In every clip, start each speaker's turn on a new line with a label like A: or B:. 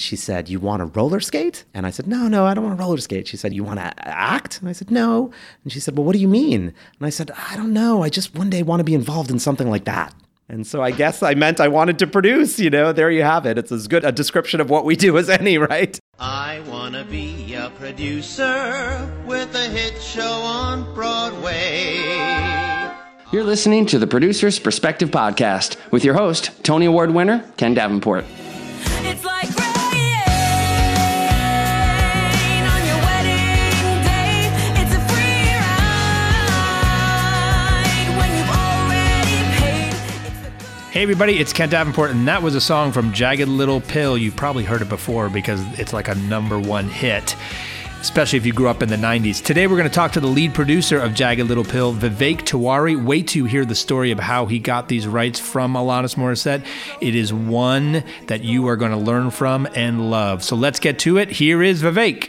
A: She said, You want to roller skate? And I said, No, no, I don't want to roller skate. She said, You want to act? And I said, No. And she said, Well, what do you mean? And I said, I don't know. I just one day want to be involved in something like that. And so I guess I meant I wanted to produce, you know, there you have it. It's as good a description of what we do as any, right?
B: I wanna be a producer with a hit show on Broadway.
C: You're listening to the Producer's Perspective Podcast with your host, Tony Award winner, Ken Davenport.
D: It's like
E: Hey everybody, it's Ken Davenport, and that was a song from Jagged Little Pill. You probably heard it before because it's like a number one hit, especially if you grew up in the 90s. Today we're going to talk to the lead producer of Jagged Little Pill, Vivek Tiwary. Wait to hear the story of how he got these rights from Alanis Morissette. It is one that you are going to learn from and love. So let's get to it. Here is Vivek.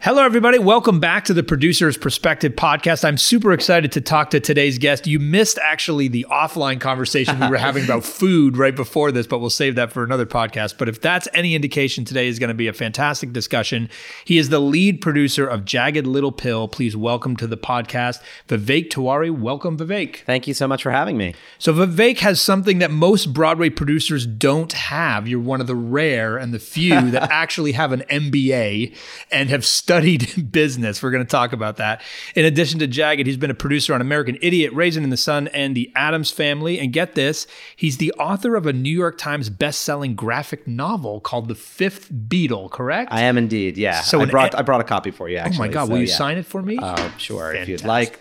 E: Hello, everybody. Welcome back to the Producer's Perspective podcast. I'm super excited to talk to today's guest. You missed actually the offline conversation we were having about food right before this, but we'll save that for another podcast. But if that's any indication, today is going to be a fantastic discussion. He is the lead producer of Jagged Little Pill. Please welcome to the podcast, Vivek Tiwary. Welcome, Vivek.
A: Thank you so much for having me.
E: So, Vivek has something that most Broadway producers don't have. You're one of the rare and the few that actually have an MBA and have studied business. We're going to talk about that. In addition to Jagged, he's been a producer on American Idiot, Raisin in the Sun, and The Addams Family. And get this, he's the author of a New York Times best-selling graphic novel called The Fifth Beatle. Correct?
A: I am indeed. Yeah.
E: So
A: I
E: an-
A: brought I brought a copy for you. Actually.
E: oh my God!
A: so,
E: will you
A: yeah.
E: sign it for me?
A: Oh, sure. If you'd like.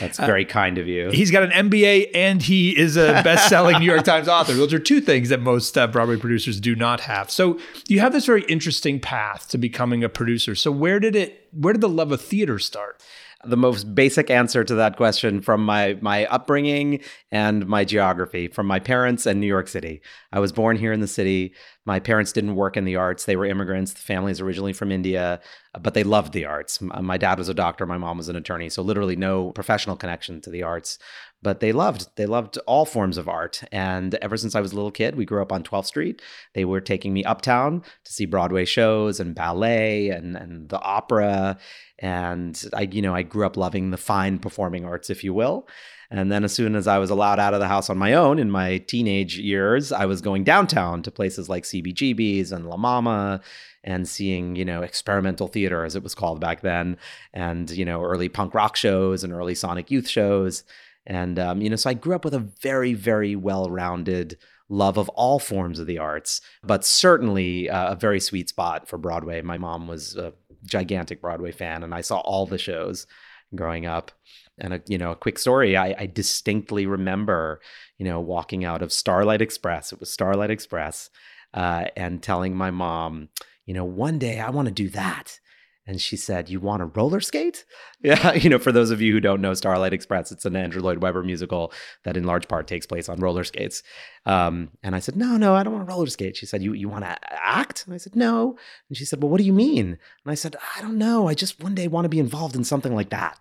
A: That's very kind of you.
E: He's got an MBA and he is a best-selling New York Times author. Those are two things that most uh, Broadway producers do not have. So you have this very interesting path to becoming a producer. So where did it? Where did the love of theater start?
A: the most basic answer to that question from my my upbringing and my geography from my parents and New York City. I was born here in the city. My parents didn't work in the arts. They were immigrants. The family is originally from India, but they loved the arts. My dad was a doctor, my mom was an attorney, so literally no professional connection to the arts. But they loved they loved all forms of art. And ever since I was a little kid, we grew up on 12th Street. They were taking me uptown to see Broadway shows and ballet and and the opera and I you know I grew up loving the fine performing arts if you will and then as soon as I was allowed out of the house on my own in my teenage years I was going downtown to places like CBGB's and La Mama and seeing you know experimental theater as it was called back then and you know early punk rock shows and early sonic youth shows And, um, you know, so I grew up with a very, very well rounded love of all forms of the arts, but certainly uh, a very sweet spot for Broadway. My mom was a gigantic Broadway fan, and I saw all the shows growing up. And a, you know, a quick story: I, I distinctly remember, you know, walking out of Starlight Express. It was Starlight Express, uh, and telling my mom, you know, one day I want to do that. And she said, "You want to roller skate?" Yeah, you know, for those of you who don't know Starlight Express, it's an Andrew Lloyd Webber musical that, in large part, takes place on roller skates. Um, and I said, "No, no, I don't want to roller skate." She said, "You you want to act?" And I said, "No." And she said, "Well, what do you mean?" And I said, "I don't know. I just one day want to be involved in something like that."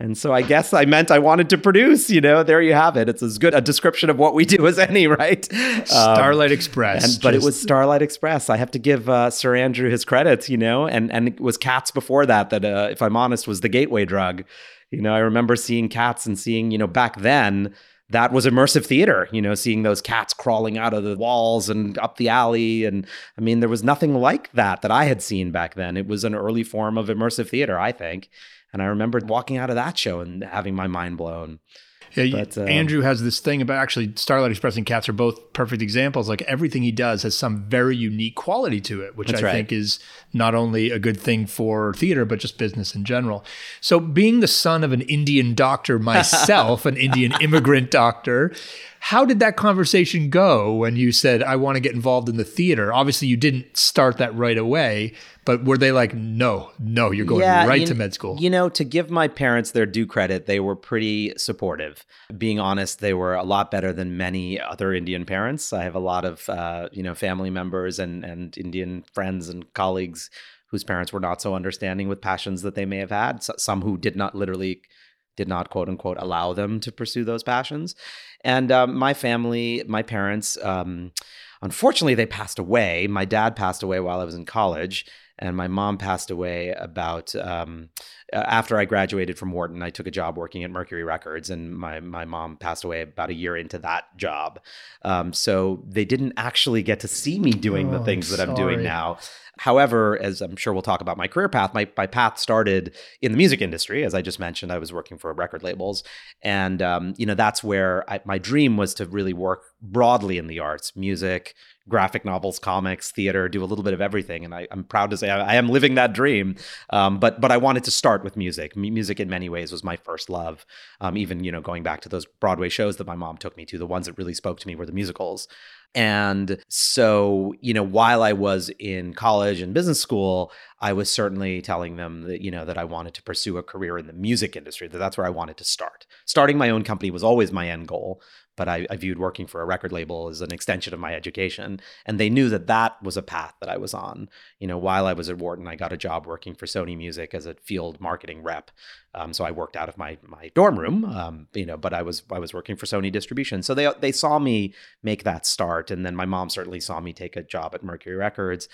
A: And so I guess I meant I wanted to produce, you know, there you have it. It's as good a description of what we do as any, right? Um,
E: Starlight Express.
A: and- but it was Starlight Express. I have to give uh, Sir Andrew his credit, you know, and, and it was Cats before that, that, uh, if I'm honest, was the gateway drug. You know, I remember seeing Cats and seeing, you know, back then, that was immersive theater, you know, seeing those cats crawling out of the walls and up the alley. And I mean, there was nothing like that that I had seen back then. It was an early form of immersive theater, I think. And I remember walking out of that show and having my mind blown.
E: Yeah,
A: But, uh,
E: Andrew has this thing about actually Starlight Express and Cats are both perfect examples. Like everything he does has some very unique quality to it, which I
A: right.
E: think is not only a good thing for theater, but just business in general. So, being the son of an Indian doctor myself, an Indian immigrant doctor, how did that conversation go when you said, I want to get involved in the theater? Obviously, you didn't start that right away, but were they like, no, no, you're going right
A: you
E: to med school?
A: You know, to give my parents their due credit, they were pretty supportive. Being honest, they were a lot better than many other Indian parents. I have a lot of uh, you know family members and and Indian friends and colleagues whose parents were not so understanding with passions that they may have had. Some who did not literally did not quote unquote allow them to pursue those passions. And um, my family, my parents, um, unfortunately, they passed away. My dad passed away while I was in college, and my mom passed away about um, after I graduated from Wharton. I took a job working at Mercury Records, and my my mom passed away about a year into that job. Um, so they didn't actually get to see me doing
E: Oh,
A: the
E: I'm
A: things that I'm doing now. However, as I'm sure we'll talk about my career path, my, my path started in the music industry. As I just mentioned, I was working for record labels. And, um, you know, that's where I, my dream was to really work broadly in the arts, music, graphic novels, comics, theater, do a little bit of everything. And I, I'm proud to say I, I am living that dream. Um, but, but I wanted to start with music. M- music in many ways was my first love. Um, even, you know, going back to those Broadway shows that my mom took me to, the ones that really spoke to me were the musicals. And so, you know, while I was in college and business school, I was certainly telling them that, you know, that I wanted to pursue a career in the music industry, that that's where I wanted to start. Starting my own company was always my end goal, but I, I viewed working for a record label as an extension of my education. And they knew that that was a path that I was on. You know, while I was at Wharton, I got a job working for Sony Music as a field marketing rep. Um, so I worked out of my my dorm room, um, you know, but I was I was working for Sony Distribution. So they they saw me make that start, and then my mom certainly saw me take a job at Mercury Records.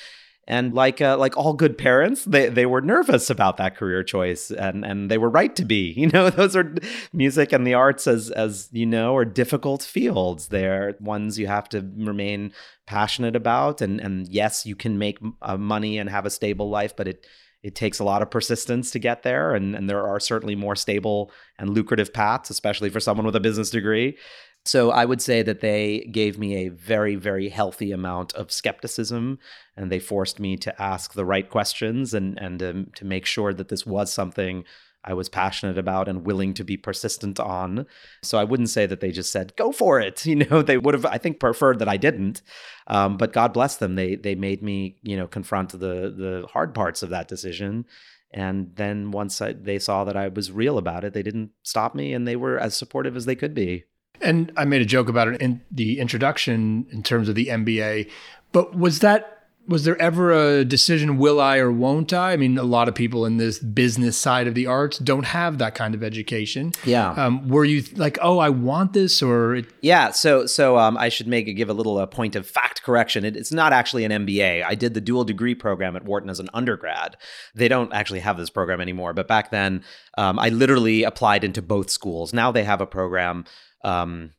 A: And like uh, like all good parents, they they were nervous about that career choice, and and they were right to be. You know, those are music and the arts, as as you know, are difficult fields. They're ones you have to remain passionate about, and and yes, you can make uh, money and have a stable life, but it it takes a lot of persistence to get there, and and there are certainly more stable and lucrative paths, especially for someone with a business degree. So I would say that they gave me a very, very healthy amount of skepticism, and they forced me to ask the right questions and and um, to make sure that this was something I was passionate about and willing to be persistent on. So I wouldn't say that they just said go for it. You know, they would have I think preferred that I didn't. Um, but God bless them, they they made me you know confront the the hard parts of that decision. And then once I, they saw that I was real about it, they didn't stop me, and they were as supportive as they could be.
E: And I made a joke about it in the introduction in terms of the MBA, but was that was there ever a decision will I or won't I? I mean, a lot of people in this business side of the arts don't have that kind of education.
A: Yeah.
E: Um, were you like, oh, I want this, or it,
A: Yeah, so so um, I should make give a little uh, point of fact correction. It, it's not actually an MBA. I did the dual degree program at Wharton as an undergrad. They don't actually have this program anymore, but back then um, I literally applied into both schools. Now they have a program. Um,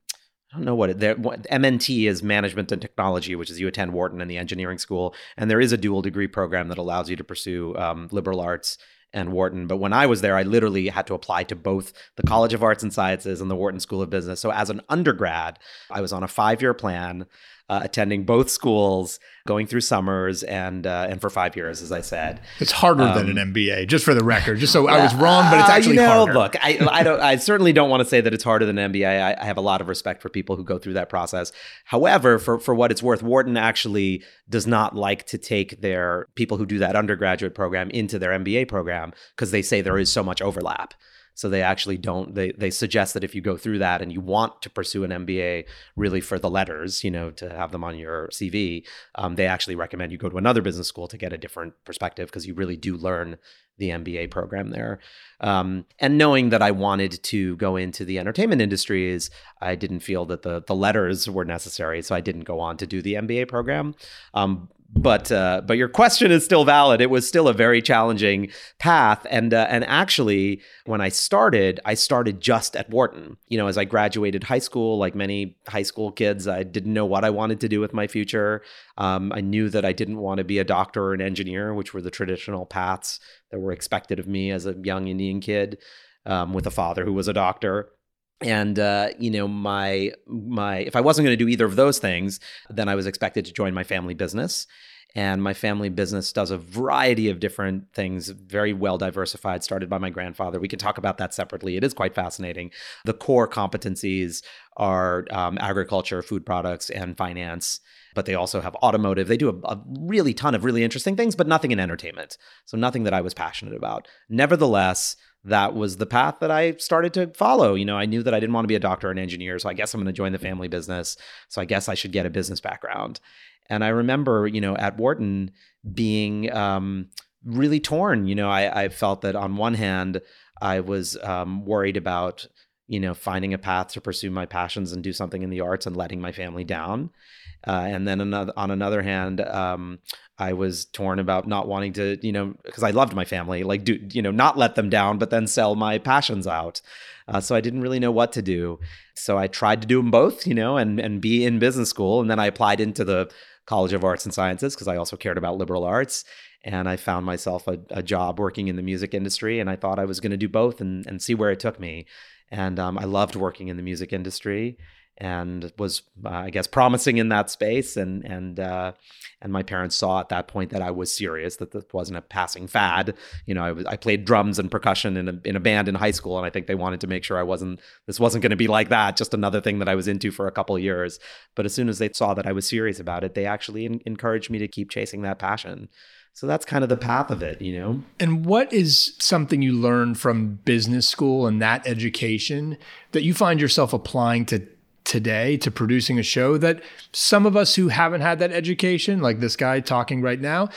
A: I don't know what it, what M&T is Management and Technology, which is you attend Wharton and the engineering school, and there is a dual degree program that allows you to pursue um, liberal arts and Wharton. But when I was there, I literally had to apply to both the College of Arts and Sciences and the Wharton School of Business. So as an undergrad, I was on a five year plan uh, attending both schools, going through summers, and uh, and for five years, as I said.
E: It's harder
A: Um,
E: than an MBA, just for the record. Just so I was wrong, but it's
A: Uh,
E: actually
A: you know,
E: harder.
A: look, I, I don't. I certainly don't want to say that it's harder than an MBA. I, I have a lot of respect for people who go through that process. However, for for what it's worth, Wharton actually does not like to take their people who do that undergraduate program into their MBA program because they say there is so much overlap. So they actually don't. They they suggest that if you go through that and you want to pursue an MBA, really for the letters, you know, to have them on your CV, um, they actually recommend you go to another business school to get a different perspective because you really do learn the MBA program there. Um, and knowing that I wanted to go into the entertainment industries, I didn't feel that the the letters were necessary, so I didn't go on to do the MBA program. Um, but uh, but your question is still valid. It was still a very challenging path, and uh, and actually, when I started, I started just at Wharton. You know, as I graduated high school, like many high school kids, I didn't know what I wanted to do with my future. Um, I knew that I didn't want to be a doctor or an engineer, which were the traditional paths that were expected of me as a young Indian kid um, with a father who was a doctor and uh, you know my my if i wasn't going to do either of those things then i was expected to join my family business. And my family business does a variety of different things very well diversified started by my grandfather. We can talk about that separately. It is quite fascinating. The core competencies are um, agriculture food products and finance but they also have automotive. They do a, a really ton of really interesting things but nothing in entertainment. So nothing that i was passionate about. Nevertheless that was the path that I started to follow. You know, I knew that I didn't want to be a doctor or an engineer, so I guess I'm going to join the family business. So I guess I should get a business background. And I remember, you know, at Wharton being um, really torn. You know, I, I felt that on one hand, I was um, worried about, you know, finding a path to pursue my passions and do something in the arts and letting my family down. Uh, and then another, on another hand, um, I was torn about not wanting to, you know, because I loved my family, like do, you know, not let them down, but then sell my passions out. Uh, so I didn't really know what to do. So I tried to do them both, you know, and and be in business school, and then I applied into the College of Arts and Sciences because I also cared about liberal arts. And I found myself a, a job working in the music industry, and I thought I was going to do both and and see where it took me. And um, I loved working in the music industry and was uh, I guess promising in that space. And and uh, and my parents saw at that point that I was serious that this wasn't a passing fad. You know I was I played drums and percussion in a in a band in high school and I think they wanted to make sure I wasn't this wasn't going to be like that just another thing that I was into for a couple years. But as soon as they saw that I was serious about it they actually en- encouraged me to keep chasing that passion so that's kind of the path of it you know
E: And what is something you learned from business school and that education that you find yourself applying to today to producing a show that some of us who haven't had that education, like this guy talking right now,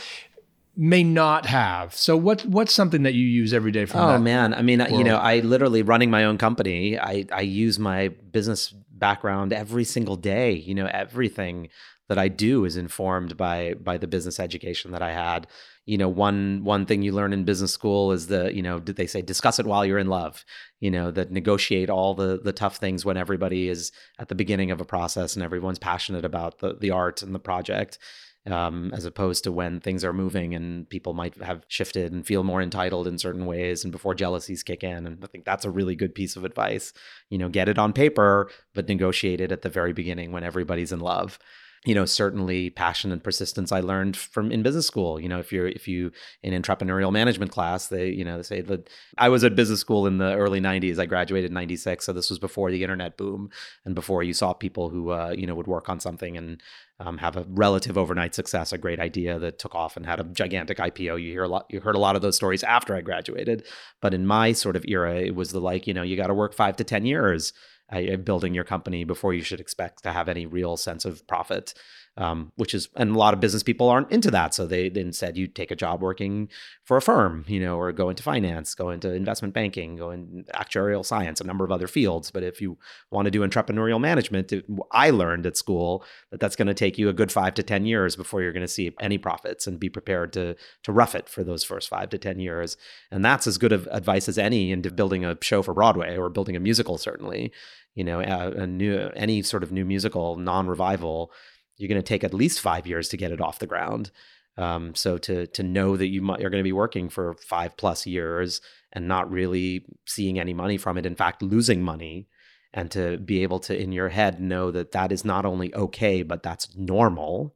E: may not have. So what what's something that you use every day from
A: Oh man, I mean, uh, you know. I literally running my own company. I I use my business background every single day. You know, everything that I do is informed by by the business education that I had. You know, one one thing you learn in business school is the you know, did they say discuss it while you're in love? You know, that negotiate all the the tough things when everybody is at the beginning of a process and everyone's passionate about the the art and the project um, as opposed to when things are moving and people might have shifted and feel more entitled in certain ways and before jealousies kick in. And I think that's a really good piece of advice. You know, get it on paper, but negotiate it at the very beginning when everybody's in love. You know, certainly passion and persistence I learned from in business school. You know, if you're if you in entrepreneurial management class, they, you know, they say that I was at business school in the early 90s. I graduated in 96, so this was before the internet boom and before you saw people who uh, you know, would work on something and um, have a relative overnight success, a great idea that took off and had a gigantic IPO. You hear a lot, you heard a lot of those stories after I graduated. But in my sort of era, it was the like, you know, you got to work five to 10 years uh, building your company before you should expect to have any real sense of profit. Um, which is, and a lot of business people aren't into that. So they, then said you take a job working for a firm, you know, or go into finance, go into investment banking, go in actuarial science, a number of other fields. But if you want to do entrepreneurial management, it, I learned at school that that's going to take you a good five to 10 years before you're going to see any profits and be prepared to, to rough it for those first five to 10 years. And that's as good of advice as any into building a show for Broadway or building a musical, certainly, you know, a, a new, any sort of new musical, non-revival, you're going to take at least five years to get it off the ground. Um, so to to know that you might, you're going to be working for five plus years and not really seeing any money from it, in fact, losing money, and to be able to in your head know that that is not only okay, but that's normal,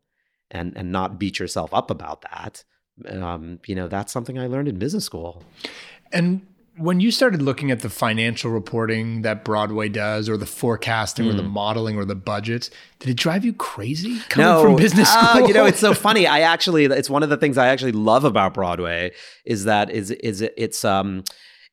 A: and and not beat yourself up about that. Um, you know, that's something I learned in business school.
E: And when you started looking at the financial reporting that Broadway does, or the forecasting, or the
A: Mm.
E: modeling, or the budgets, did it drive you crazy coming
A: no,
E: from business
A: ah,
E: school?
A: you know, it's so funny. I actually, it's one of the things I actually love about Broadway is that is is it, it's um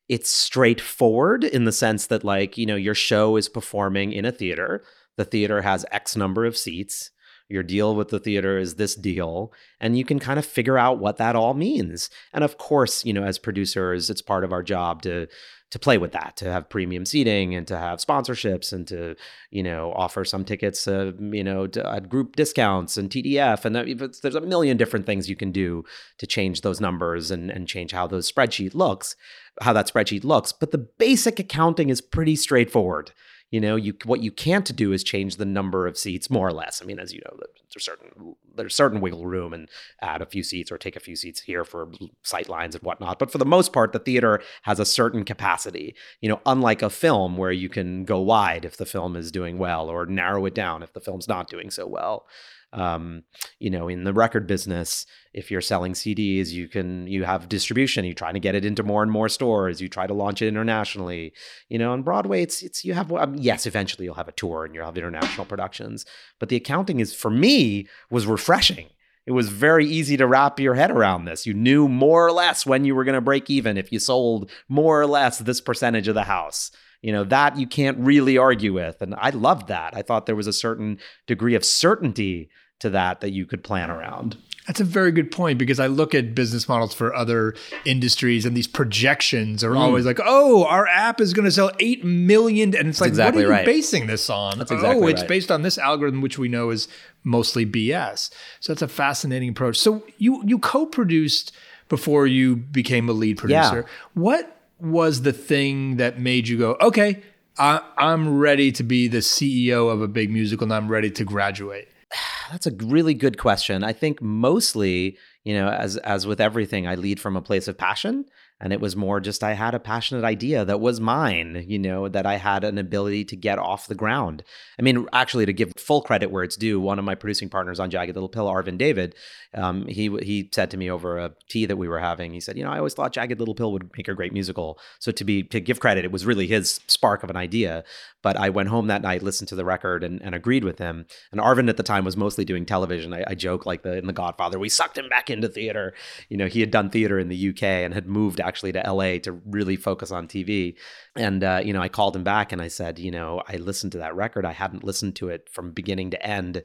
A: it's straightforward in the sense that like you know your show is performing in a theater. The theater has X number of seats. Your deal with the theater is this deal, and you can kind of figure out what that all means. And of course, you know, as producers, it's part of our job to to play with that, to have premium seating and to have sponsorships and to, you know, offer some tickets, uh, you know, at group discounts and TDF. And that, there's a million different things you can do to change those numbers and, and change how those spreadsheet looks, how that spreadsheet looks. But the basic accounting is pretty straightforward. You know, you what you can't do is change the number of seats more or less. I mean, as you know, there's certain there's certain wiggle room and add a few seats or take a few seats here for sight lines and whatnot. But for the most part, the theater has a certain capacity. You know, unlike a film where you can go wide if the film is doing well or narrow it down if the film's not doing so well. Um, you know, in the record business, if you're selling CDs, you can you have distribution. You try to get it into more and more stores. You try to launch it internationally. You know, on Broadway, it's it's you have um, yes, eventually you'll have a tour and you'll have international productions. But the accounting is for me was refreshing. It was very easy to wrap your head around this. You knew more or less when you were going to break even if you sold more or less this percentage of the house. You know, that you can't really argue with. And I loved that. I thought there was a certain degree of certainty to that that you could plan around.
E: That's a very good point because I look at business models for other industries and these projections are
A: Mm.
E: always like, oh, our app is going to sell 8 million. And it's
A: That's
E: like,
A: exactly
E: what are you
A: right.
E: basing this on?
A: That's
E: oh, it's
A: right.
E: based on this algorithm, which we know is mostly BS. So that's a fascinating approach. So you, you co produced before you became a lead producer. Yeah. What was the thing that made you go, okay, I, I'm ready to be the CEO of a big musical and I'm ready to graduate?
A: That's a really good question. I think mostly, you know, as as with everything, I lead from a place of passion. And it was more just I had a passionate idea that was mine, you know, that I had an ability to get off the ground. I mean, actually, to give full credit where it's due, one of my producing partners on Jagged Little Pill, Arvind David, um, he he said to me over a tea that we were having, he said, you know, I always thought Jagged Little Pill would make a great musical. So to be to give credit, it was really his spark of an idea. But I went home that night, listened to the record, and, and agreed with him. And Arvind at the time was mostly doing television. I, I joke like the in The Godfather, we sucked him back into theater. You know, he had done theater in the UK and had moved actually to LA to really focus on TV. And uh, you know, I called him back and I said, you know, I listened to that record. I hadn't listened to it from beginning to end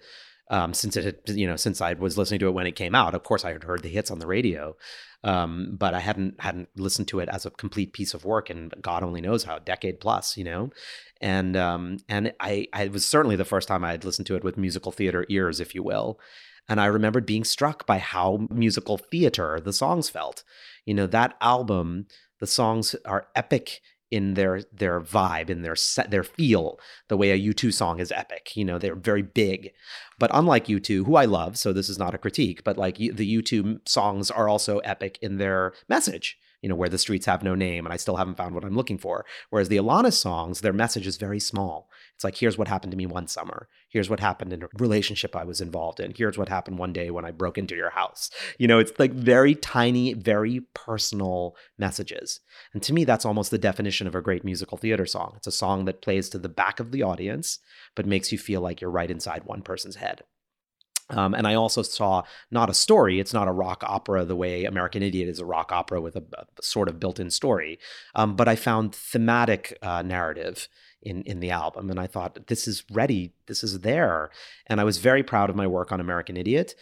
A: um, since it had, you know, since I was listening to it when it came out. Of course, I had heard the hits on the radio, um, but I hadn't hadn't listened to it as a complete piece of work. And God only knows how, decade plus, you know. And um, and I, I was certainly the first time I had listened to it with musical theater ears, if you will. And I remembered being struck by how musical theater the songs felt. You know, that album, the songs are epic in their their vibe, in their set, their feel, the way a U2 song is epic. You know, they're very big. But unlike U2, who I love, so this is not a critique, but like the U2 songs are also epic in their message. You know, where the streets have no name, and I still haven't found what I'm looking for. Whereas the Alanis songs, their message is very small. It's like, here's what happened to me one summer. Here's what happened in a relationship I was involved in. Here's what happened one day when I broke into your house. You know, it's like very tiny, very personal messages. And to me, that's almost the definition of a great musical theater song. It's a song that plays to the back of the audience, but makes you feel like you're right inside one person's head. Um, and I also saw not a story. It's not a rock opera the way American Idiot is a rock opera with a, a sort of built-in story. Um, but I found thematic uh, narrative in in the album, and I thought this is ready. This is there. And I was very proud of my work on American Idiot.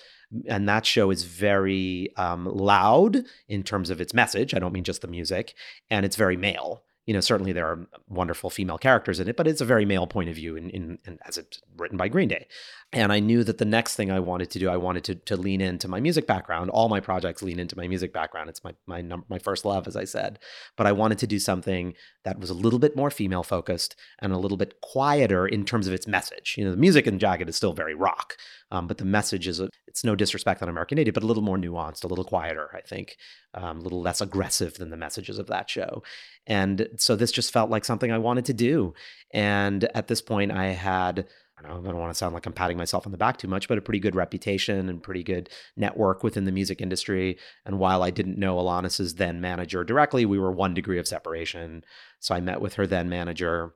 A: And that show is very um, loud in terms of its message. I don't mean just the music, and it's very male you know, certainly there are wonderful female characters in it, but it's a very male point of view in, in, in as it's written by Green Day. And I knew that the next thing I wanted to do, I wanted to, to lean into my music background. All my projects lean into my music background. It's my my num- my first love, as I said. But I wanted to do something that was a little bit more female focused and a little bit quieter in terms of its message. You know, the music in Jagged is still very rock, um, but the message is a, it's no disrespect on American Idiot, but a little more nuanced, a little quieter, I think, um, a little less aggressive than the messages of that show. And so this just felt like something I wanted to do. And at this point, I had I don't, know, I don't want to sound like I'm patting myself on the back too much, but a pretty good reputation and pretty good network within the music industry. And while I didn't know Alanis's then manager directly, we were one degree of separation. So I met with her then manager.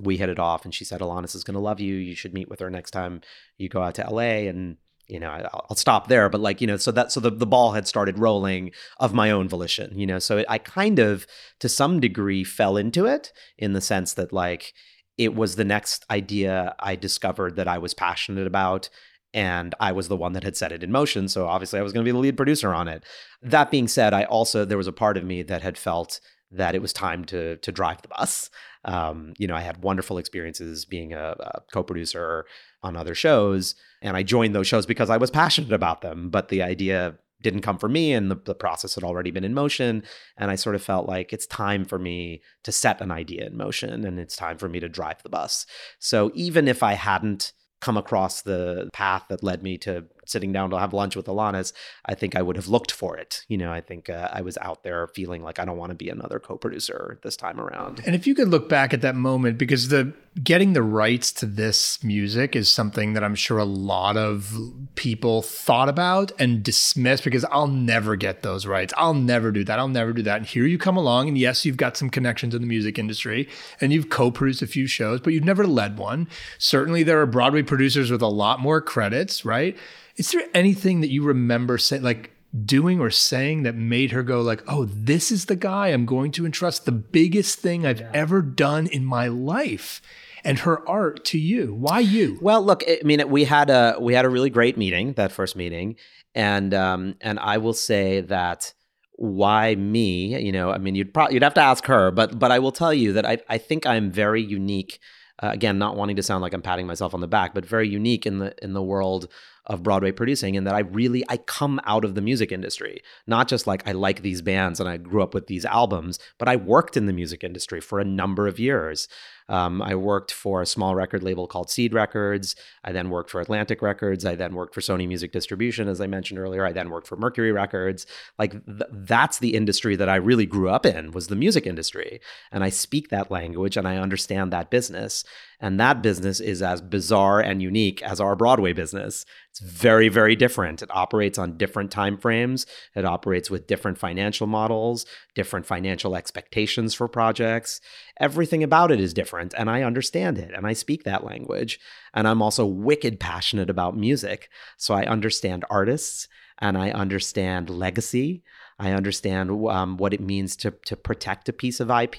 A: We hit it off, and she said, Alanis is going to love you. You should meet with her next time you go out to LA. And you know, I'll, I'll stop there. But like, you know, so that so the, the ball had started rolling of my own volition, you know. So it, I kind of, to some degree, fell into it in the sense that like it was the next idea I discovered that I was passionate about. And I was the one that had set it in motion. So obviously I was going to be the lead producer on it. That being said, I also, there was a part of me that had felt that it was time to to drive the bus. Um, you know, I had wonderful experiences being a, a, co-producer on other shows, and I joined those shows because I was passionate about them. But the idea didn't come for me, and the, the process had already been in motion. And I sort of felt like it's time for me to set an idea in motion, and it's time for me to drive the bus. So even if I hadn't come across the path that led me to sitting down to have lunch with Alanis, I think I would have looked for it. You know, I think uh, I was out there feeling like I don't want to be another co-producer this time around.
E: And if you could look back at that moment, because the getting the rights to this music is something that I'm sure a lot of people thought about and dismissed because I'll never get those rights. I'll never do that. I'll never do that. And here you come along, and yes, you've got some connections in the music industry, and you've co-produced a few shows, but you've never led one. Certainly, there are Broadway producers with a lot more credits, right? Is there anything that you remember saying, like doing or saying that made her go, like, "Oh, this is the guy I'm going to entrust the biggest thing I've ever done in my life"? And her art to you. Why you?
A: Well, look, I mean, we had a we had a really great meeting that first meeting, and um, and I will say that why me? You know, I mean, you'd probably you'd have to ask her, but but I will tell you that I I think I'm very unique. Uh, again, not wanting to sound like I'm patting myself on the back, but very unique in the in the world of Broadway producing and that I really I come out of the music industry. Not just like I like these bands and I grew up with these albums, but I worked in the music industry for a number of years. Um, I worked for a small record label called Seed Records. I then worked for Atlantic Records. I then worked for Sony Music Distribution, as I mentioned earlier. I then worked for Mercury Records. Like th- that's the industry that I really grew up in was the music industry, and I speak that language and I understand that business. And that business is as bizarre and unique as our Broadway business. It's very, very different. It operates on different time frames. It operates with different financial models, different financial expectations for projects. Everything about it is different, and I understand it, and I speak that language. And I'm also wicked passionate about music, so I understand artists and I understand legacy. I understand um, what it means to to protect a piece of IP.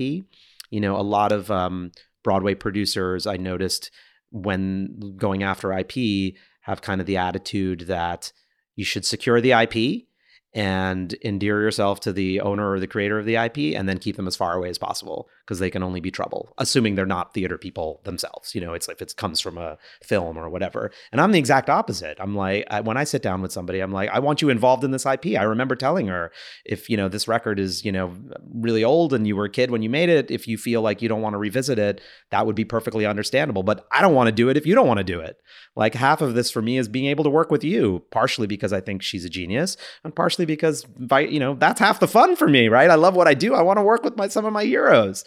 A: You know, a lot of um, Broadway producers I noticed when going after IP have kind of the attitude that you should secure the IP and endear yourself to the owner or the creator of the IP and then keep them as far away as possible because they can only be trouble, assuming they're not theater people themselves. You know, it's if it comes from a film or whatever. And I'm the exact opposite. I'm like, I, when I sit down with somebody, I'm like, I want you involved in this IP. I remember telling her, if, you know, this record is, you know, really old and you were a kid when you made it, if you feel like you don't want to revisit it, that would be perfectly understandable. But I don't want to do it if you don't want to do it. Like half of this for me is being able to work with you, partially because I think she's a genius and partially because, you know, that's half the fun for me, right? I love what I do. I want to work with my some of my heroes.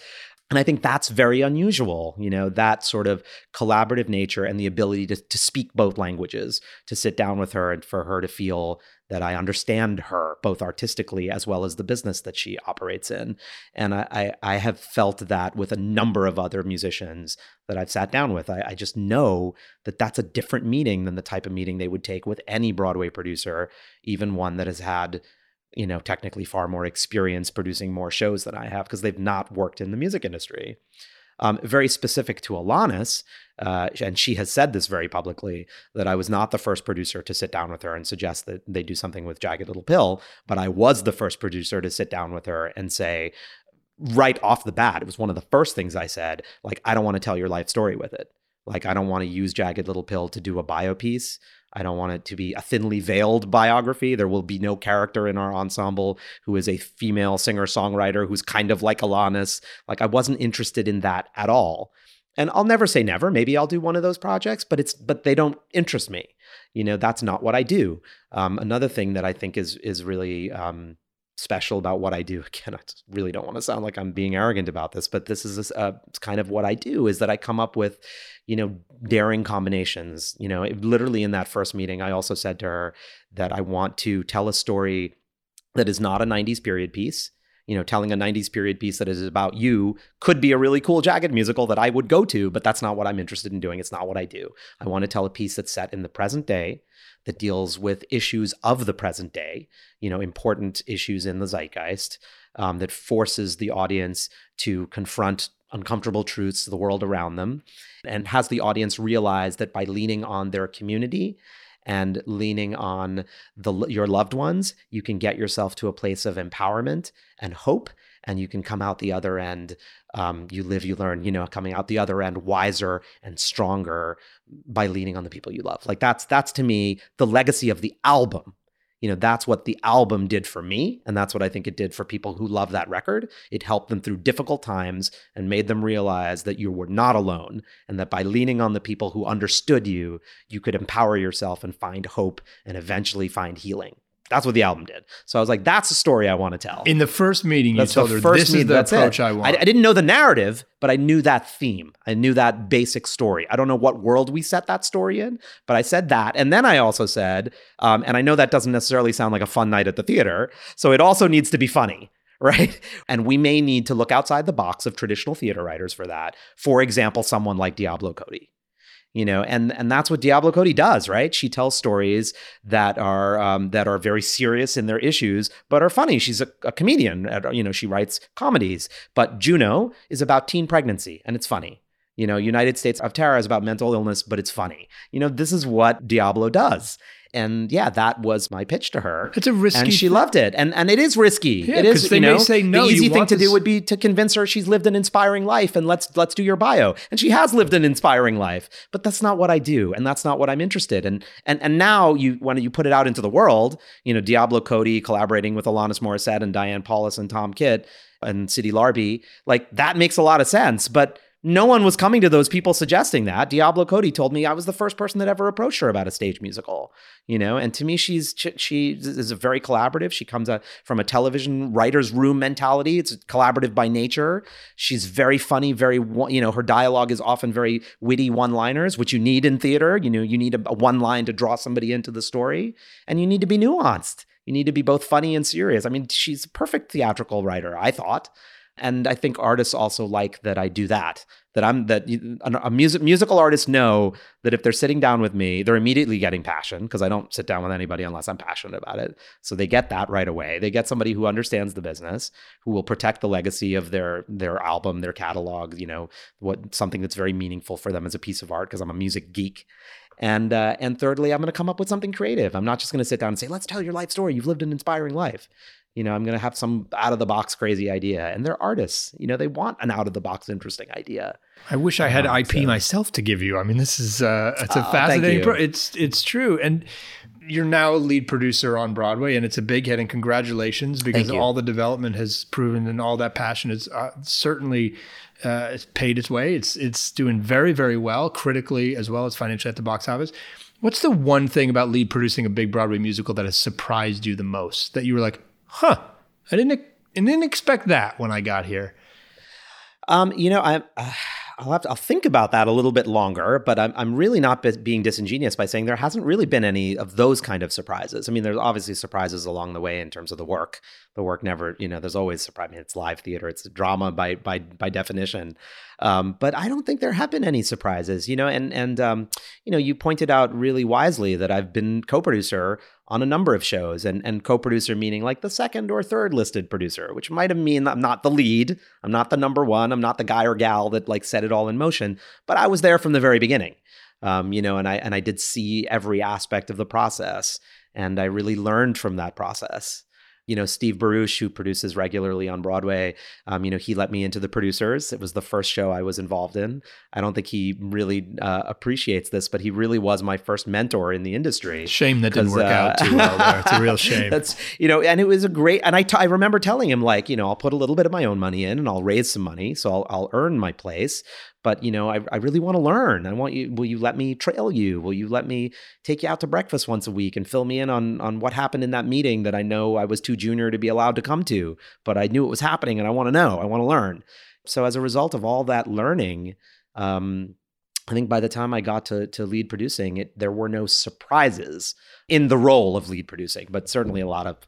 A: And I think that's very unusual, you know, that sort of collaborative nature and the ability to, to speak both languages, to sit down with her and for her to feel that I understand her both artistically as well as the business that she operates in. And I, I, I have felt that with a number of other musicians that I've sat down with. I, I just know that that's a different meeting than the type of meeting they would take with any Broadway producer, even one that has had you know, technically far more experience producing more shows than I have because they've not worked in the music industry. Um, very specific to Alanis, uh, and she has said this very publicly that I was not the first producer to sit down with her and suggest that they do something with Jagged Little Pill, but I was the first producer to sit down with her and say, right off the bat, it was one of the first things I said. Like, I don't want to tell your life story with it. Like, I don't want to use Jagged Little Pill to do a bio piece. I don't want it to be a thinly veiled biography. There will be no character in our ensemble who is a female singer songwriter who's kind of like Alanis. Like, I wasn't interested in that at all. And I'll never say never. Maybe I'll do one of those projects, but it's but they don't interest me. You know, that's not what I do. Um, another thing that I think is is really um, special about what I do. Again, I really don't want to sound like I'm being arrogant about this, but this is uh, kind of what I do is that I come up with, you know, daring combinations. You know, it, literally in that first meeting, I also said to her that I want to tell a story that is not a 90s period piece. You know, telling a 90s period piece that is about you could be a really cool jagged musical that I would go to, but that's not what I'm interested in doing. It's not what I do. I want to tell a piece that's set in the present day that deals with issues of the present day, you know, important issues in the zeitgeist um, that forces the audience to confront uncomfortable truths to the world around them and has the audience realize that by leaning on their community and leaning on the your loved ones you can get yourself to a place of empowerment and hope and you can come out the other end um, you live you learn you know coming out the other end wiser and stronger by leaning on the people you love. Like that's that's to me the legacy of the album you know that's what the album did for me and that's what i think it did for people who love that record. It helped them through difficult times and made them realize that you were not alone and that by leaning on the people who understood you you could empower yourself and find hope and eventually find healing that's what the album did. So I was like, that's the story I want to tell.
E: In the first meeting, you
A: That's
E: told
A: the
E: her
A: first
E: this is
A: meeting,
E: the
A: that's it.
E: I want.
A: I, I didn't know the narrative, but I knew that theme. I knew that basic story. I don't know what world we set that story in, but I said that. And then I also said, um, and I know that doesn't necessarily sound like a fun night at the theater. So it also needs to be funny. Right. And we may need to look outside the box of traditional theater writers for that. For example, someone like Diablo Cody you know and and that's what diablo cody does right? She tells stories that are um, that are very serious in their issues but are funny. She's a, a comedian at- you know she writes comedies. But juno is about teen pregnancy and it's funny. You know united states of Tara is about mental illness but it's funny. You know this is what diablo does and yeah, that was my pitch to her.
E: It's a risky
A: and she
E: thing.
A: loved it. And and it is risky.
E: Yeah,
A: it is.
E: they
A: you
E: may
A: know,
E: say, "No,
A: The
E: you
A: easy thing to do would be to convince her she's lived an inspiring life and let's let's do your bio. And she has lived an inspiring life, but that's not what I do, and that's not what I'm interested in. And and now you when you put it out into the world, you know, Diablo Cody collaborating with Alanis Morissette and Diane Paulus and Tom Kitt and Sidi Larbi, like that makes a lot of sense, but. No one was coming to those people suggesting that. Diablo Cody told me I was the first person that ever approached her about a stage musical, you know. And to me, she's she, is very collaborative. She comes out from a television writer's room mentality. It's collaborative by nature. She's very funny, very you know. Her dialogue is often very witty one-liners, which you need in theater. You know, you need a, a one line to draw somebody into the story, and you need to be nuanced. You need to be both funny and serious. I mean, she's a perfect theatrical writer. I thought. And I think artists also like that I do that. That I'm that a music musical artists know that if they're sitting down with me, they're immediately getting passion because I don't sit down with anybody unless I'm passionate about it. So they get that right away. They get somebody who understands the business, who will protect the legacy of their their album, their catalog. You know, what something that's very meaningful for them as a piece of art because I'm a music geek. And uh, and thirdly, I'm going to come up with something creative. I'm not just going to sit down and say, "Let's tell your life story. You've lived an inspiring life." You know, I'm going to have some out of the box crazy idea. And they're artists. You know, they want an out of the box interesting idea.
E: I wish I had
A: Um,
E: IP
A: so-
E: myself to give you. I mean, this is uh, it's a
A: Oh,
E: fascinating. Pro- it's it's true, and you're now a lead producer on Broadway, and it's a big hit. And congratulations, because all the development has proven, and all that passion is uh, certainly uh, it's paid its way. It's it's doing very very well critically as well as financially at the box office. What's the one thing about lead producing a big Broadway musical that has surprised you the most? That you were like, huh, I didn't I didn't expect that when I got here.
A: Um, you know, I'm. Uh, I'll have to. I'll think about that a little bit longer, but I'm. I'm really not be- being disingenuous by saying there hasn't really been any of those kind of surprises. I mean, there's obviously surprises along the way in terms of the work. The work never, you know, there's always surprise. I mean, it's live theater. It's drama by by by definition. Um, but I don't think there have been any surprises. You know, and and um, you know, you pointed out really wisely that I've been co-producer on a number of shows and and co-producer meaning like the second or third listed producer which might have mean I'm not the lead I'm not the number one I'm not the guy or gal that like set it all in motion but I was there from the very beginning. Um, you know and I and I did see every aspect of the process and I really learned from that process you know, Steve Baruch, who produces regularly on Broadway, um, you know, he let me into the producers. It was the first show I was involved in. I don't think he really uh, appreciates this, but he really was my first mentor in the industry.
E: Shame that didn't work out too well there. It's a real shame.
A: That's you know, and it was a great. And I, t- I remember telling him like, you know, I'll put a little bit of my own money in, and I'll raise some money, so I'll, I'll earn my place. But you know, I, I really want to learn. I want you. Will you let me trail you? Will you let me take you out to breakfast once a week and fill me in on on what happened in that meeting that I know I was too junior to be allowed to come to, but I knew it was happening, and I want to know. I want to learn. So as a result of all that learning, um, I think by the time I got to to lead producing, it there were no surprises in the role of lead producing, but certainly a lot of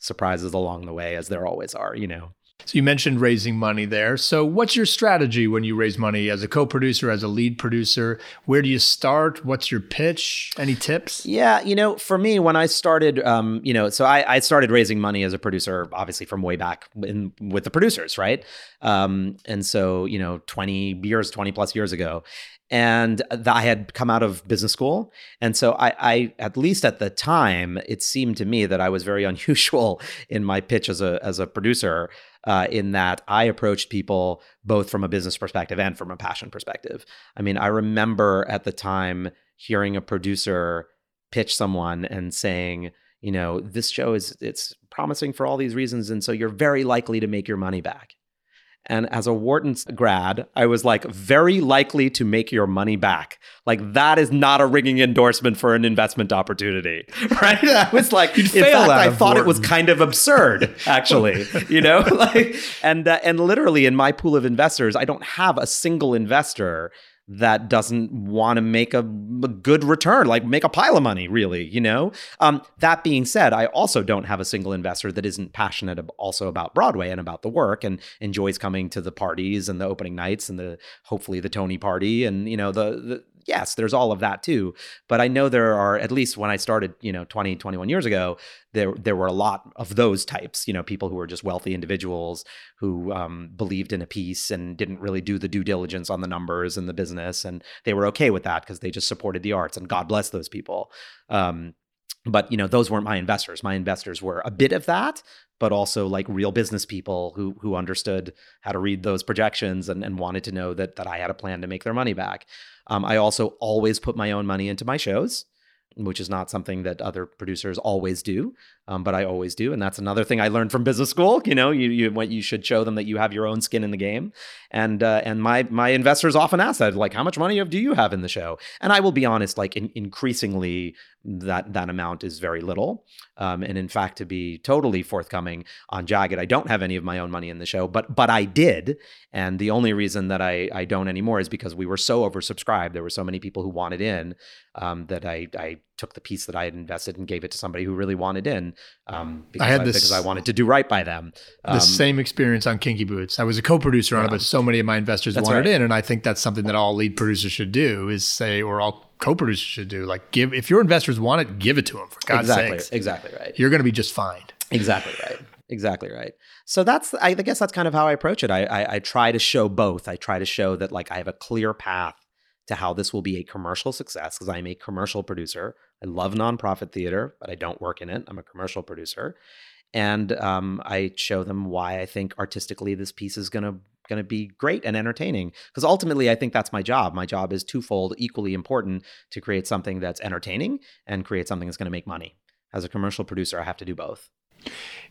A: surprises along the way, as there always are. You know.
E: So you mentioned raising money there. So what's your strategy when you raise money as a co-producer, as a lead producer? Where do you start? What's your pitch? Any tips?
A: Yeah, you know, for me, when I started, um, you know, so I, I started raising money as a producer, obviously from way back in, with the producers, right? Um, and so, you know, 20 years, 20 plus years ago. And I had come out of business school. And so I, I, at least at the time, it seemed to me that I was very unusual in my pitch as a, as a producer. Uh, in that I approached people both from a business perspective and from a passion perspective. I mean, I remember at the time hearing a producer pitch someone and saying, you know, this show is it's promising for all these reasons, and so you're very likely to make your money back. And as a Wharton grad, I was like, very likely to make your money back. Like, that is not a ringing endorsement for an investment opportunity, right? I was like, in
E: fail
A: fact, I thought it was kind of absurd, actually, you know? like, and, uh, and literally in my pool of investors, I don't have a single investor that doesn't want to make a, a good return, like make a pile of money, really, you know? Um, that being said, I also don't have a single investor that isn't passionate also about Broadway and about the work and enjoys coming to the parties and the opening nights and the hopefully the Tony party and, you know, the, the yes, there's all of that too. But I know there are, at least when I started, you know, 20, 21 years ago, there there were a lot of those types, you know, people who were just wealthy individuals who um, believed in a piece and didn't really do the due diligence on the numbers and the business. And they were okay with that because they just supported the arts and God bless those people. Um, but you know those weren't my investors my investors were a bit of that but also like real business people who who understood how to read those projections and, and wanted to know that that i had a plan to make their money back um, i also always put my own money into my shows which is not something that other producers always do um, but i always do and that's another thing i learned from business school you know you you you should show them that you have your own skin in the game and uh, and my my investors often ask that like how much money do you have in the show? And i will be honest like in, increasingly that that amount is very little um, and in fact to be totally forthcoming on jagged i don't have any of my own money in the show but but i did and the only reason that i i don't anymore is because we were so oversubscribed there were so many people who wanted in um, that i i took the piece that i had invested and gave it to somebody who really wanted in um, because,
E: had
A: I,
E: this-
A: because I wanted to do right by them
E: the
A: Um,
E: same experience on Kinky Boots. I was a co-producer on it, but so many of my investors
A: That's
E: wanted
A: right.
E: in, and I think that's something that all lead producers should do. Is say, or all co-producers should do. Like, give if your investors want it, give it to them for God's
A: exactly
E: sakes.
A: exactly right
E: You're going to be just fine.
A: Exactly right. Exactly right. So that's I guess that's kind of how I approach it. I, I I try to show both. I try to show that like I have a clear path to how this will be a commercial success because I'm a commercial producer. I love nonprofit theater, but I don't work in it. I'm a commercial producer, and um, I show them why I think artistically this piece is gonna going to be great and entertaining because ultimately i think that's my job my job is twofold equally important to create something that's entertaining and create something that's going to make money as a commercial producer i have to do both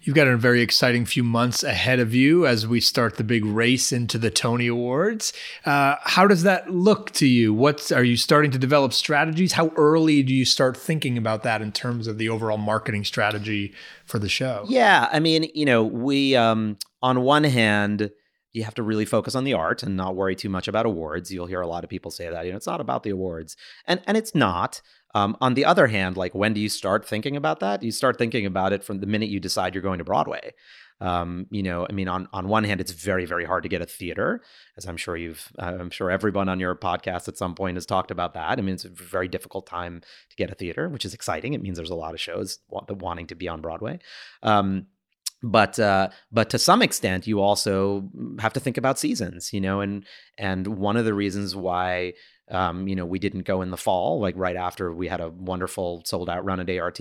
E: You've got a very exciting few months ahead of you as we start the big race into the Tony Awards. Uh, how does that look to you? What's are you starting to develop strategies? How early do you start thinking about that in terms of the overall marketing strategy for the show?
A: Yeah, I mean, you know, we um on one hand, you have to really focus on the art and not worry too much about awards. You'll hear a lot of people say that, you know, it's not about the awards. And and it's not. Um, on the other hand, like when do you start thinking about that? You start thinking about it from the minute you decide you're going to Broadway. Um, you know, I mean, on on one hand, it's very very hard to get a theater, as I'm sure you've, uh, I'm sure everyone on your podcast at some point has talked about that. I mean, it's a very difficult time to get a theater, which is exciting. It means there's a lot of shows wa- wanting to be on Broadway. Um, but uh, but to some extent, you also have to think about seasons, you know, and and one of the reasons why um, you know we didn't go in the fall, like right after we had a wonderful sold out run at ART.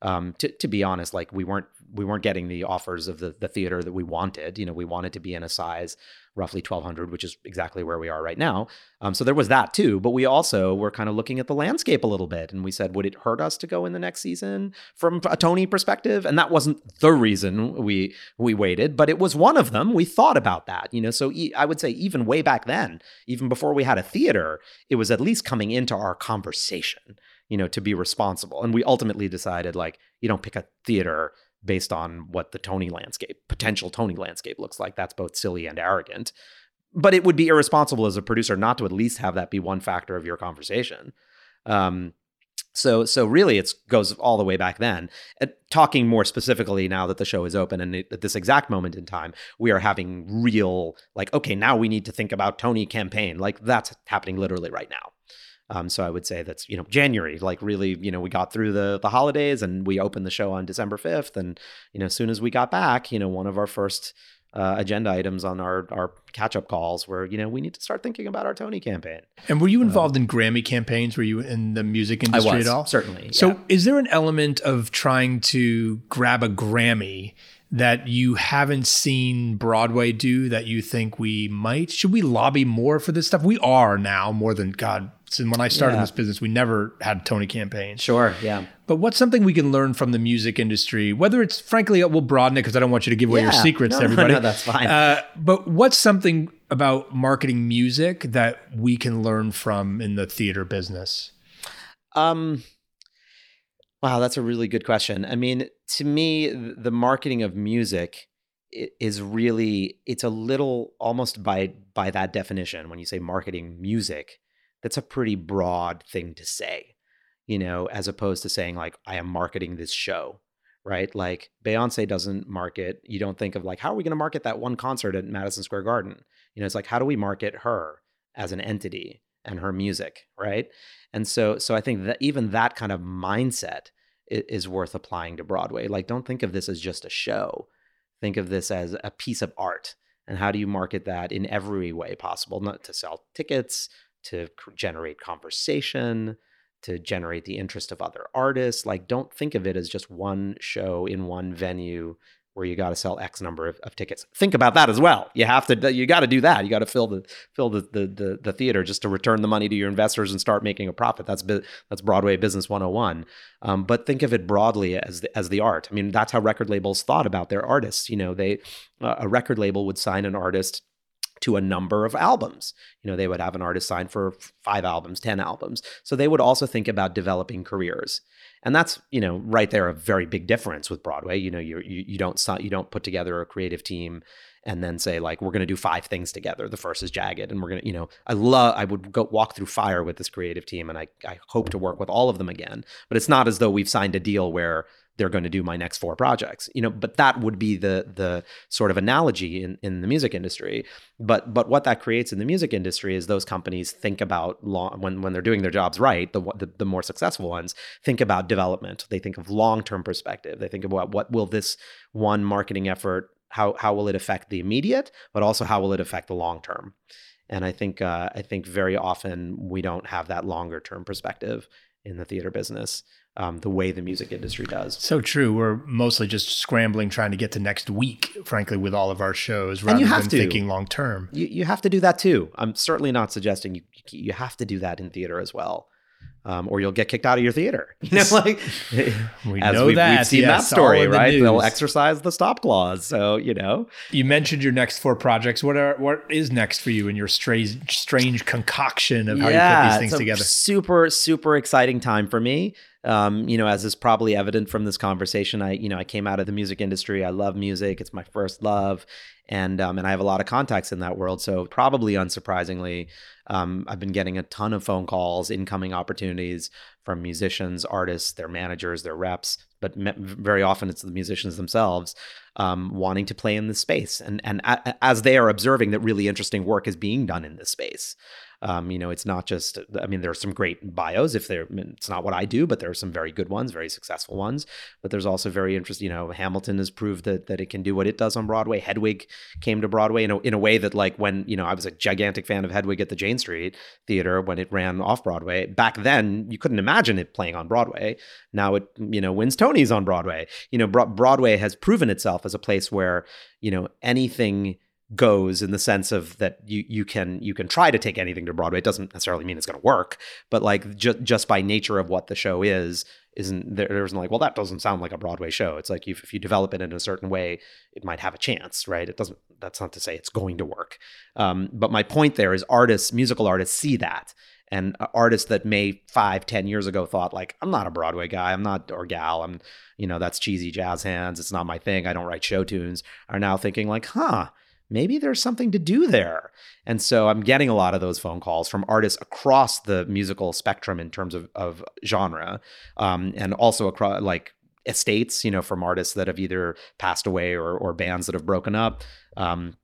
A: Um, to to be honest, like we weren't we weren't getting the offers of the the theater that we wanted. You know, we wanted to be in a size roughly 1200 which is exactly where we are right now. Um, so there was that too but we also were kind of looking at the landscape a little bit and we said would it hurt us to go in the next season? From a tony perspective and that wasn't the reason we we waited but it was one of them. We thought about that you know? So e- i would say even way back then even before we had a theater it was at least coming into our conversation you know to be responsible. And we ultimately decided like you don't pick a theater based on what the Tony landscape, potential Tony landscape looks like. That's both silly and arrogant. But it would be irresponsible as a producer not to at least have that be one factor of your conversation. Um, so, so really, it goes all the way back then. Talking more specifically now that the show is open, and it, at this exact moment in time, we are having real like, okay, now we need to think about Tony campaign. Like that's happening literally right now. Um, so I would say that's you know January, like really, you know, we got through the the holidays and we opened the show on December fifth, and you know, as soon as we got back, you know, one of our first uh, agenda items on our our catch up calls were, you know, we need to start thinking about our Tony campaign.
E: And were you involved in Grammy campaigns? Were you in the music industry
A: I was,
E: at all?
A: Certainly.
E: So,
A: yeah.
E: is there an element of trying to grab a Grammy? That you haven't seen Broadway do that you think we might? Should we lobby more for this stuff? We are now more than God and when I started
A: Yeah.
E: this business, we never had Tony campaigns.
A: Sure, yeah.
E: But what's something we can learn from the music industry? Whether it's frankly, we'll broaden it because I don't want you to give away your secrets
A: No,
E: to
A: no,
E: everybody.
A: no, that's fine.
E: Uh, but what's something about marketing music that we can learn from in the theater business?
A: Um, wow, that's a really good question. I mean, to me, the marketing of music is really it's a little almost by by that definition. When you say marketing music, that's a pretty broad thing to say, you know, as opposed to saying like I am marketing this show. Right, like Beyonce doesn't market. You don't think of like how are we going to market that one concert at Madison Square Garden? You know, it's like how do we market her as an entity and her music, right? And so, so I think that even that kind of mindset is worth applying to Broadway. Like, don't think of this as just a show. Think of this as a piece of art. And how do you market that in every way possible? Not to sell tickets, to generate conversation, to generate the interest of other artists. Like, don't think of it as just one show in one venue where you got to sell X number of, of tickets. Think about that as well. You have to, you got to do that. You got to fill the fill the, the the the theater just to return the money to your investors and start making a profit. That's that's Broadway business 101. Um, but think of it broadly as the, as the art. I mean, that's how record labels thought about their artists. You know, they a record label would sign an artist to a number of albums. You know, they would have an artist sign for five albums, 10 albums. So they would also think about developing careers. And that's, you know, right there a very big difference with Broadway. You know, you you, don't you don't put together a creative team and then say like we're going to do five things together. The first is Jagged and we're going to, you know, I love I would go walk through fire with this creative team and I I hope to work with all of them again. But it's not as though we've signed a deal where they're going to do my next four projects you know but that would be the the sort of analogy in in the music industry. But but what that creates in the music industry is those companies think about long when when they're doing their jobs right the the, the more successful ones think about development. They think of long-term perspective. They think about what will this one marketing effort how how will it affect the immediate but also how will it affect the long term? And i think uh, i think very often we don't have that longer term perspective in the theater business um, the way the music industry does.
E: So true. We're mostly just scrambling trying to get to next week, frankly, with all of our shows rather
A: and you have
E: than
A: to.
E: thinking long term.
A: You, you have to do that too. I'm certainly not suggesting you you have to do that in theater as well. Um, or you'll get kicked out of your theater. You know, like
E: We know
A: we've,
E: that.
A: we've seen
E: yes,
A: that story,
E: in the
A: right? They'll exercise the stop clause. So you know,
E: You mentioned your next four projects. What are what is next for you in your strange strange concoction of how you put these things
A: it's a
E: together?
A: Super, super exciting time for me. Um, you know, as is probably evident from this conversation, I, you know, I came out of the music industry. I love music; it's my first love, and um, and I have a lot of contacts in that world. So probably unsurprisingly, um, I've been getting a ton of phone calls, incoming opportunities from musicians, artists, their managers, their reps, but me- very often it's the musicians themselves um, wanting to play in this space, and and a- as they are observing that really interesting work is being done in this space. Um, you know, it's not just. I mean, there are some great bios. If they're, it's not what I do, but there are some very good ones, very successful ones. But there's also very interesting. You know, Hamilton has proved that that it can do what it does on Broadway. Hedwig came to Broadway in a, in a way that, like, when you know, I was a gigantic fan of Hedwig at the Jane Street Theater when it ran off Broadway. Back then, you couldn't imagine it playing on Broadway. Now it, you know, wins Tonys on Broadway. You know, Broadway has proven itself as a place where you know anything goes in the sense of that you you can you can try to take anything to Broadway. It doesn't necessarily mean it's going to work, but like just just by nature of what the show is, isn't there, there isn't like well that doesn't sound like a Broadway show. It's like if, if you develop it in a certain way, it might have a chance, right? It doesn't. That's not to say it's going to work. Um, but my point there is artists, musical artists, see that. And artists that may five, ten years ago thought like, I'm not a Broadway guy, I'm not or gal, I'm, you know, that's cheesy jazz hands, it's not my thing, I don't write show tunes, are now thinking like, huh, maybe there's something to do there. And so I'm getting a lot of those phone calls from artists across the musical spectrum in terms of, of genre, um, and also across like estates, you know, from artists that have either passed away or, or bands that have broken up. Um,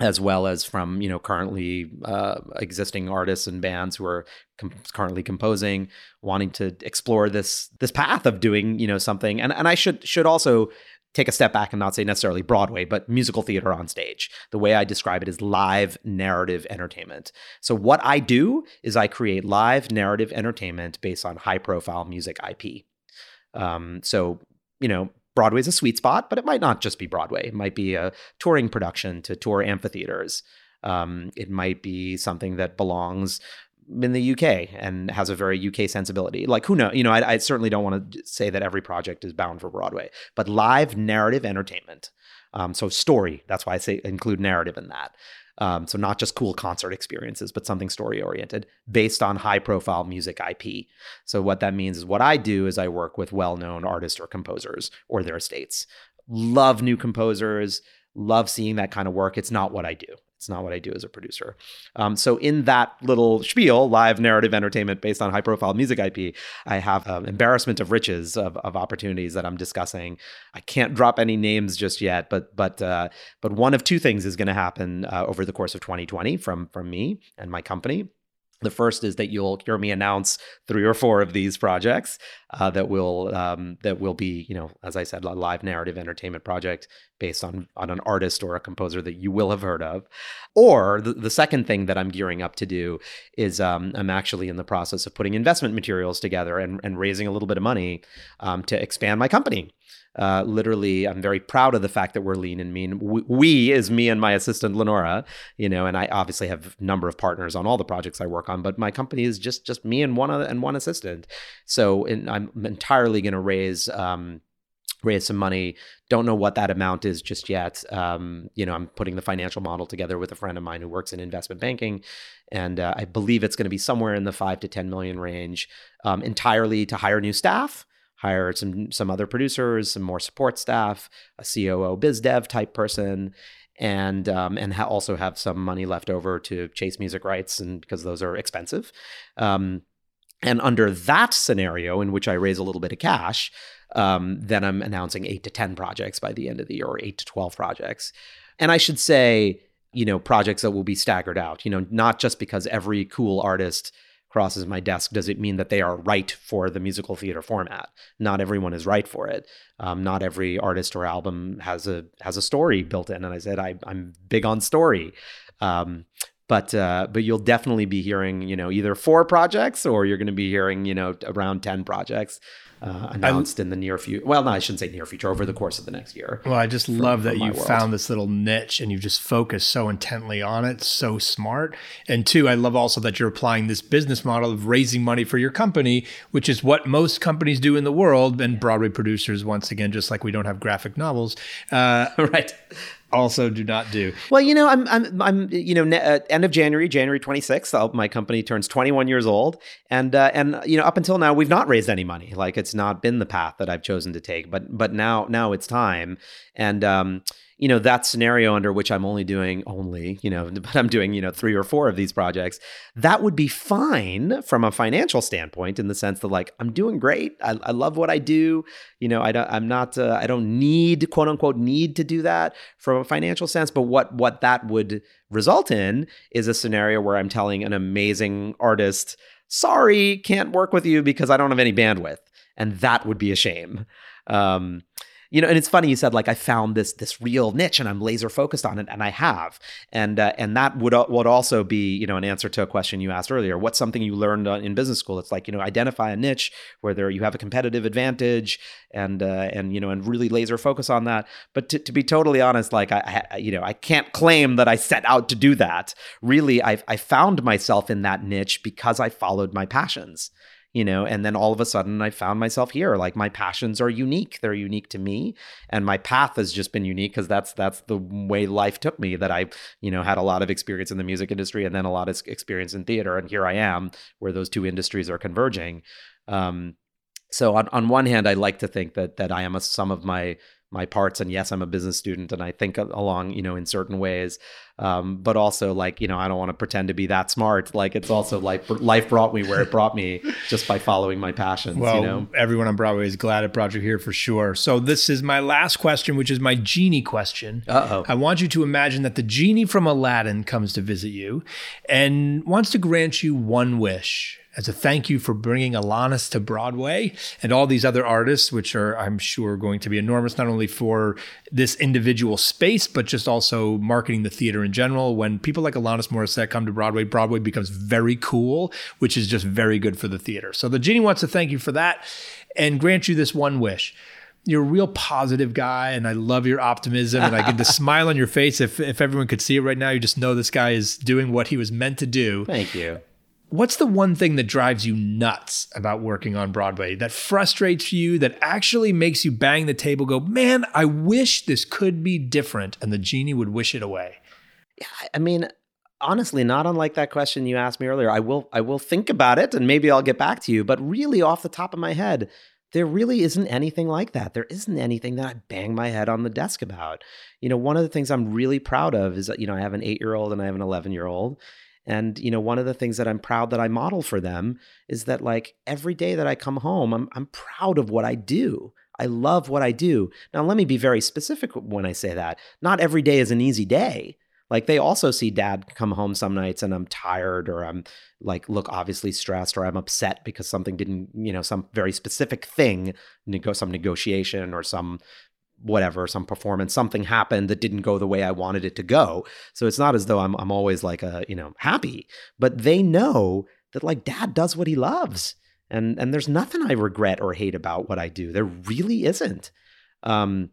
A: as well as from you know currently uh, existing artists and bands who are com- currently composing, wanting to explore this this path of doing you know something. And and I should should also take a step back and not say necessarily Broadway, but musical theater on stage. The way I describe it is live narrative entertainment. So, what I do is I create live narrative entertainment based on high profile music IP. Um, so, you know, Broadway's a sweet spot, but it might not just be Broadway. It might be a touring production to tour amphitheaters. Um, it might be something that belongs in the UK and has a very UK sensibility. Like who knows? You know, I, I certainly don't want to say that every project is bound for Broadway, but live narrative entertainment. Um, so story. That's why I say include narrative in that. Um, so not just cool concert experiences, but something story oriented based on high profile music IP. So what that means is what I do is I work with well known artists or composers or their estates. Love new composers. Love seeing that kind of work. It's not what I do. It's not what I do as a producer. Um, so in that little spiel, live narrative entertainment based on high profile music IP, I have um, embarrassment of riches of, of opportunities that I'm discussing. I can't drop any names just yet, but but uh, but one of two things is going to happen uh, over the course of 2020 from from me and my company. The first is that you'll hear me announce three or four of these projects uh, that will um, that will be, you know, as I said, a live narrative entertainment project based on on an artist or a composer that you will have heard of. Or the, the second thing that I'm gearing up to do is um, I'm actually in the process of putting investment materials together and, and raising a little bit of money um, to expand my company. Uh, literally, I'm very proud of the fact that we're lean and mean. We, we, is me and my assistant Lenora, you know, and I obviously have a number of partners on all the projects I work on, but my company is just just me and one other, and one assistant. So in, I'm entirely going to raise. Um, raise some money don't know what that amount is just yet um, you know i'm putting the financial model together with a friend of mine who works in investment banking and uh, i believe it's going to be somewhere in the 5 to 10 million range um, entirely to hire new staff hire some some other producers, some more support staff, a COO biz dev type person, and um, and ha- also have some money left over to chase music rights, and because those are expensive. Um, and under that scenario, in which I raise a little bit of cash, um, then I'm announcing eight to ten projects by the end of the year, or eight to twelve projects. And I should say, you know, projects that will be staggered out. You know, not just because every cool artist crosses my desk does it mean that they are right for the musical theater format? Not everyone is right for it. Um, not every artist or album has a has a story built in and i said I, i'm big on story. Um, but uh, but you'll definitely be hearing you know either four projects or you're going to be hearing you know around 10 projects uh, announced in the near future. Well, no, I shouldn't say near future. Over the course of the next year.
E: Well, I just
A: from-
E: love that you found this little niche and you just focused so intently on it. So smart. And two, I love also that you're applying this business model of raising money for your company, which is what most companies do in the world. And Broadway producers, once again, just like we don't have graphic novels, uh,
A: right?
E: Also, do not do.
A: Well, you know, I'm, I'm, I'm, you know, ne- uh, end of January, January 26th, I'll, my company turns 21 years old, and uh, and you know, up until now, we've not raised any money. Like it's not been the path that I've chosen to take, but but now now it's time, and um, you know that scenario under which i'm only doing only you know but i'm doing you know three or four of these projects that would be fine from a financial standpoint in the sense that like i'm doing great. I, I love what i do. You know I don't, i'm not uh, i don't need quote unquote need to do that from a financial sense. But what what that would result in is a scenario where i'm telling an amazing artist sorry can't work with you because i don't have any bandwidth. And that would be a shame. Um, you know, and it's funny you said like I found this this real niche and I'm laser focused on it, and I have, and uh, and that would uh, would also be you know an answer to a question you asked earlier. What's something you learned in business school? It's like you know identify a niche where there you have a competitive advantage, and uh, and you know and really laser focus on that. But to, to be totally honest, like I, I you know I can't claim that I set out to do that. Really, I I found myself in that niche because I followed my passions you know and then all of a sudden i found myself here like my passions are unique they're unique to me and my path has just been unique because that's that's the way life took me that i you know had a lot of experience in the music industry and then a lot of experience in theater and here i am where those two industries are converging. Um, so on, on one hand i like to think that that i am a sum of my my parts and yes i'm a business student and i think along you know in certain ways um, but also like you know i don't want to pretend to be that smart like it's also like life brought me where it brought me just by following my passions
E: well
A: you know?
E: everyone on broadway is glad it brought you here for sure. So this is my last question which is my genie question.
A: Uh-oh.
E: i want you to imagine that the genie from aladdin comes to visit you and wants to grant you one wish as a thank you for bringing Alanis to Broadway and all these other artists, which are, I'm sure, going to be enormous, not only for this individual space, but just also marketing the theater in general. When people like Alanis Morissette come to Broadway, Broadway becomes very cool, which is just very good for the theater. So the genie wants to thank you for that and grant you this one wish you're a real positive guy and I love your optimism and I get the smile on your face. If if everyone could see it right now, you just know this guy is doing what he was meant to do.
A: Thank you.
E: What's the one thing that drives you nuts about working on Broadway that frustrates you, that actually makes you bang the table, go, man, I wish this could be different, and the genie would wish it away?
A: Yeah, I mean, honestly, not unlike that question you asked me earlier. I will I will think about it and maybe I'll get back to you. But really off the top of my head, there really isn't anything like that. There isn't anything that I bang my head on the desk about. You know, one of the things I'm really proud of is that, you know, I have an eight year old and I have an 11 year old. And, you know, one of the things that I'm proud that I model for them is that, like, every day that I come home, I'm, I'm proud of what I do. I love what I do. Now, let me be very specific when I say that. Not every day is an easy day. Like they also see dad come home some nights and I'm tired or I'm like look obviously stressed or I'm upset because something didn't, you know, some very specific thing, some negotiation or some whatever, some performance, something happened that didn't go the way I wanted it to go. So it's not as though I'm I'm always like a, you know, happy, but they know that like dad does what he loves. And and there's nothing I regret or hate about what I do. There really isn't. Um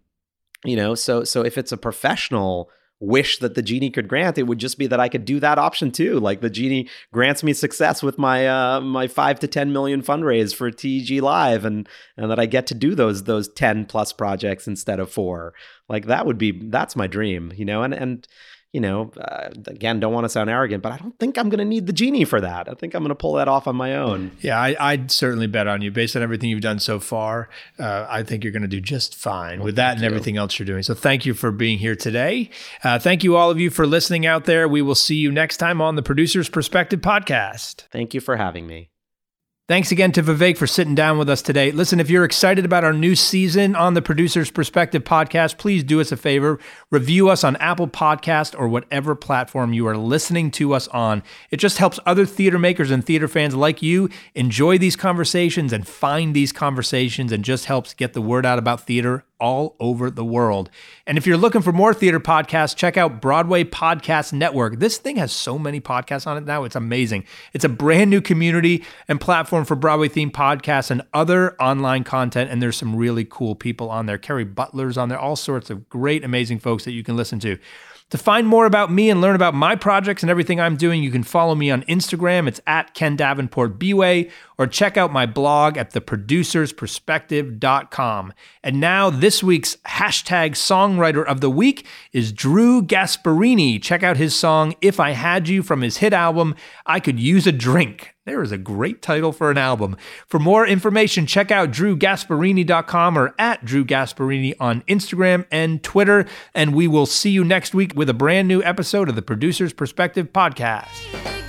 A: you know, so so if it's a professional wish that the genie could grant it would just be that i could do that option too. Like the genie grants me success with my uh my 5 to 10 million fundraise for tg live and and that i get to do those those 10 plus projects instead of 4 like that would be that's my dream you know and and you know, uh, again, don't want to sound arrogant, but I don't think I'm going to need the genie for that. I think I'm going to pull that off on my own.
E: Yeah, I, would certainly bet on you based on everything you've done so far. Uh, I think you're going to do just fine well, with that and you. everything else you're doing. So thank you for being here today. Uh, thank you, all of you, for listening out there. We will see you next time on the Producer's Perspective podcast.
A: Thank you for having me.
E: Thanks again to Vivek for sitting down with us today. Listen, if you're excited about our new season on the Producer's Perspective podcast, please do us a favor. Review us on Apple Podcast or whatever platform you are listening to us on. It just helps other theater makers and theater fans like you enjoy these conversations and find these conversations and just helps get the word out about theater all over the world. And if you're looking for more theater podcasts, check out Broadway Podcast Network. This thing has so many podcasts on it now. It's amazing. It's a brand new community and platform for Broadway themed podcasts and other online content. And there's some really cool people on there. Kerry Butler's on there, all sorts of great, amazing folks that you can listen to. To find more about me and learn about my projects and everything I'm doing, you can follow me on Instagram. It's at Ken Davenport Bway, or check out my blog at theproducersperspective.com. And now, this week's hashtag songwriter of the week is Drew Gasparini. Check out his song If I Had You from his hit album, I Could Use a Drink. There is a great title for an album. For more information, check out drewgasparini.com or at Drew Gasparini on Instagram and Twitter. And we will see you next week with a brand new episode of the Producer's Perspective podcast.